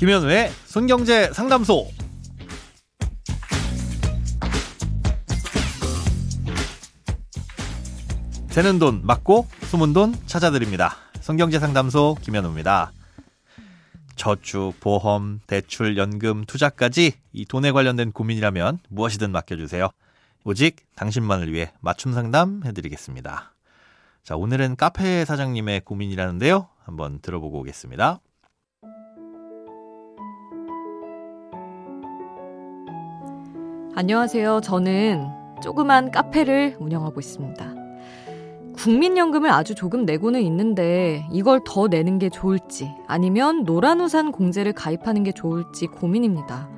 김현우의 손경제 상담소. 새는 돈 맞고 숨은 돈 찾아드립니다. 손경제 상담소 김현우입니다. 저축, 보험, 대출, 연금, 투자까지 이 돈에 관련된 고민이라면 무엇이든 맡겨주세요. 오직 당신만을 위해 맞춤 상담 해드리겠습니다. 자, 오늘은 카페 사장님의 고민이라는데요. 한번 들어보고 오겠습니다. 안녕하세요. 저는 조그만 카페를 운영하고 있습니다. 국민연금을 아주 조금 내고는 있는데 이걸 더 내는 게 좋을지 아니면 노란우산 공제를 가입하는 게 좋을지 고민입니다.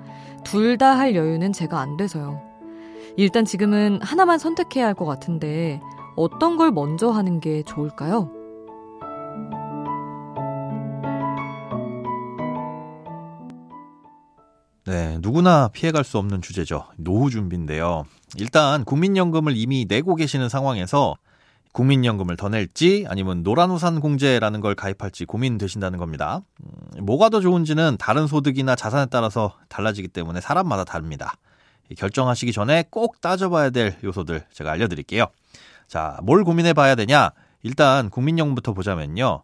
둘 다 할 여유는 제가 안 돼서요. 일단 지금은 하나만 선택해야 할 것 같은데 어떤 걸 먼저 하는 게 좋을까요? 네, 누구나 피해갈 수 없는 주제죠. 노후 준비인데요. 일단 국민연금을 이미 내고 계시는 상황에서 국민연금을 더 낼지 아니면 노란우산 공제라는 걸 가입할지 고민되신다는 겁니다. 음, 뭐가 더 좋은지는 다른 소득이나 자산에 따라서 달라지기 때문에 사람마다 다릅니다. 결정하시기 전에 꼭 따져봐야 될 요소들 제가 알려드릴게요. 자, 뭘 고민해 봐야 되냐? 일단 국민연금부터 보자면요.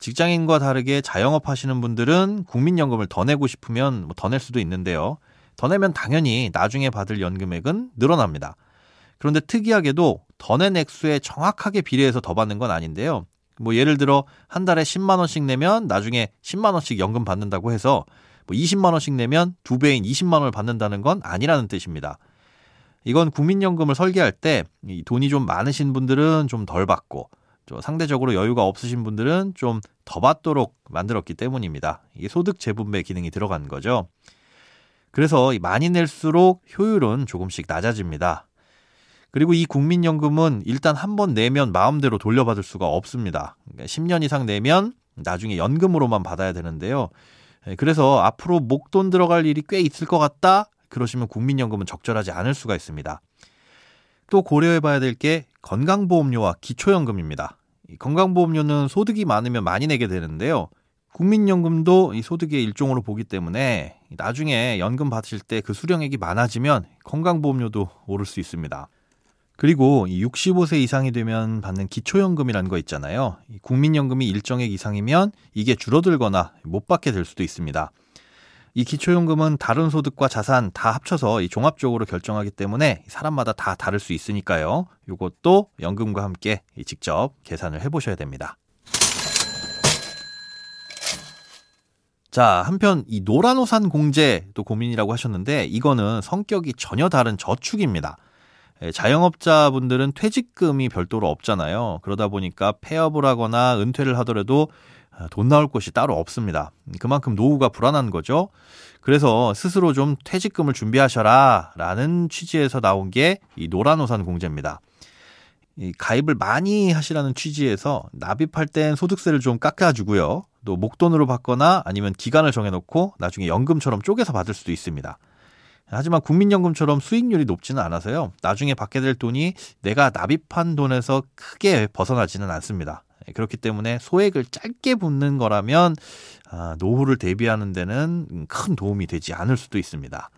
직장인과 다르게 자영업 하시는 분들은 국민연금을 더 내고 싶으면 뭐 더 낼 수도 있는데요. 더 내면 당연히 나중에 받을 연금액은 늘어납니다. 그런데 특이하게도 더 낸 액수에 정확하게 비례해서 더 받는 건 아닌데요. 뭐 예를 들어 한 달에 10만 원씩 내면 나중에 10만 원씩 연금 받는다고 해서 뭐 20만 원씩 내면 두 배인 20만 원을 받는다는 건 아니라는 뜻입니다. 이건 국민연금을 설계할 때 돈이 좀 많으신 분들은 좀 덜 받고 상대적으로 여유가 없으신 분들은 좀 더 받도록 만들었기 때문입니다. 이게 소득 재분배 기능이 들어간 거죠. 그래서 많이 낼수록 효율은 조금씩 낮아집니다. 그리고 이 국민연금은 일단 한 번 내면 마음대로 돌려받을 수가 없습니다. 그러니까 10년 이상 내면 나중에 연금으로만 받아야 되는데요. 예, 그래서 앞으로 목돈 들어갈 일이 꽤 있을 것 같다? 그러시면 국민연금은 적절하지 않을 수가 있습니다. 또 고려해 봐야 될 게 건강보험료와 기초연금입니다. 건강보험료는 소득이 많으면 많이 내게 되는데요. 국민연금도 이 소득의 일종으로 보기 때문에 나중에 연금 받으실 때 그 수령액이 많아지면 건강보험료도 오를 수 있습니다. 그리고 65세 이상이 되면 받는 기초연금이라는 거 있잖아요. 국민연금이 일정액 이상이면 이게 줄어들거나 못 받게 될 수도 있습니다. 이 기초연금은 다른 소득과 자산 다 합쳐서 종합적으로 결정하기 때문에 사람마다 다 다를 수 있으니까요. 이것도 연금과 함께 직접 계산을 해보셔야 됩니다. 자, 한편 이 노란우산 공제도 고민이라고 하셨는데 이거는 성격이 전혀 다른 저축입니다. 예, 자영업자분들은 퇴직금이 별도로 없잖아요. 그러다 보니까 폐업을 하거나 은퇴를 하더라도 아, 돈 나올 곳이 따로 없습니다. 그만큼 노후가 불안한 거죠. 그래서 스스로 좀 퇴직금을 준비하셔라 라는 취지에서 나온 게 이 노란우산 공제입니다. 이 가입을 많이 하시라는 취지에서 납입할 땐 소득세를 좀 깎아주고요. 또 목돈으로 받거나 아니면 기간을 정해놓고 나중에 연금처럼 쪼개서 받을 수도 있습니다. 하지만 국민연금처럼 수익률이 높지는 않아서요. 나중에 받게 될 돈이 내가 납입한 돈에서 크게 벗어나지는 않습니다. 예, 그렇기 때문에 소액을 짧게 붓는 거라면 아, 노후를 대비하는 데는 큰 도움이 되지 않을 수도 있습니다.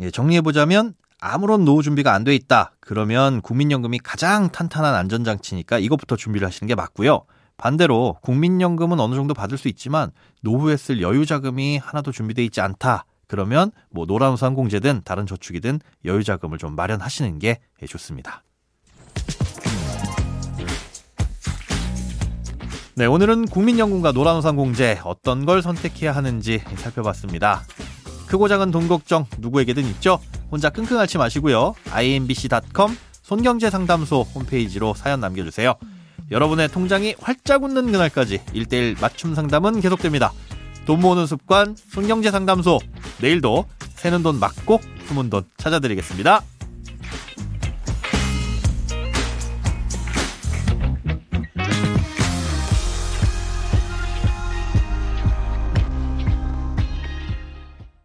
예, 정리해보자면 아무런 노후 준비가 안 돼 있다. 그러면 국민연금이 가장 탄탄한 안전장치니까 이것부터 준비를 하시는 게 맞고요. 반대로 국민연금은 어느 정도 받을 수 있지만 노후에 쓸 여유자금이 하나도 준비되어 있지 않다. 그러면 뭐 노란우산 공제든 다른 저축이든 여유자금을 좀 마련하시는 게 좋습니다. 네, 오늘은 국민연금과 노란우산 공제 어떤 걸 선택해야 하는지 살펴봤습니다. 크고 작은 돈 걱정 누구에게든 있죠? 혼자 끙끙 앓지 마시고요. imbc.com 손경제상담소 홈페이지로 사연 남겨주세요. 여러분의 통장이 활짝 웃는 그날까지 1대1 맞춤 상담은 계속됩니다. 돈 모으는 습관 손경제상담소 내일도 새는 돈 막고 숨은 돈 찾아드리겠습니다.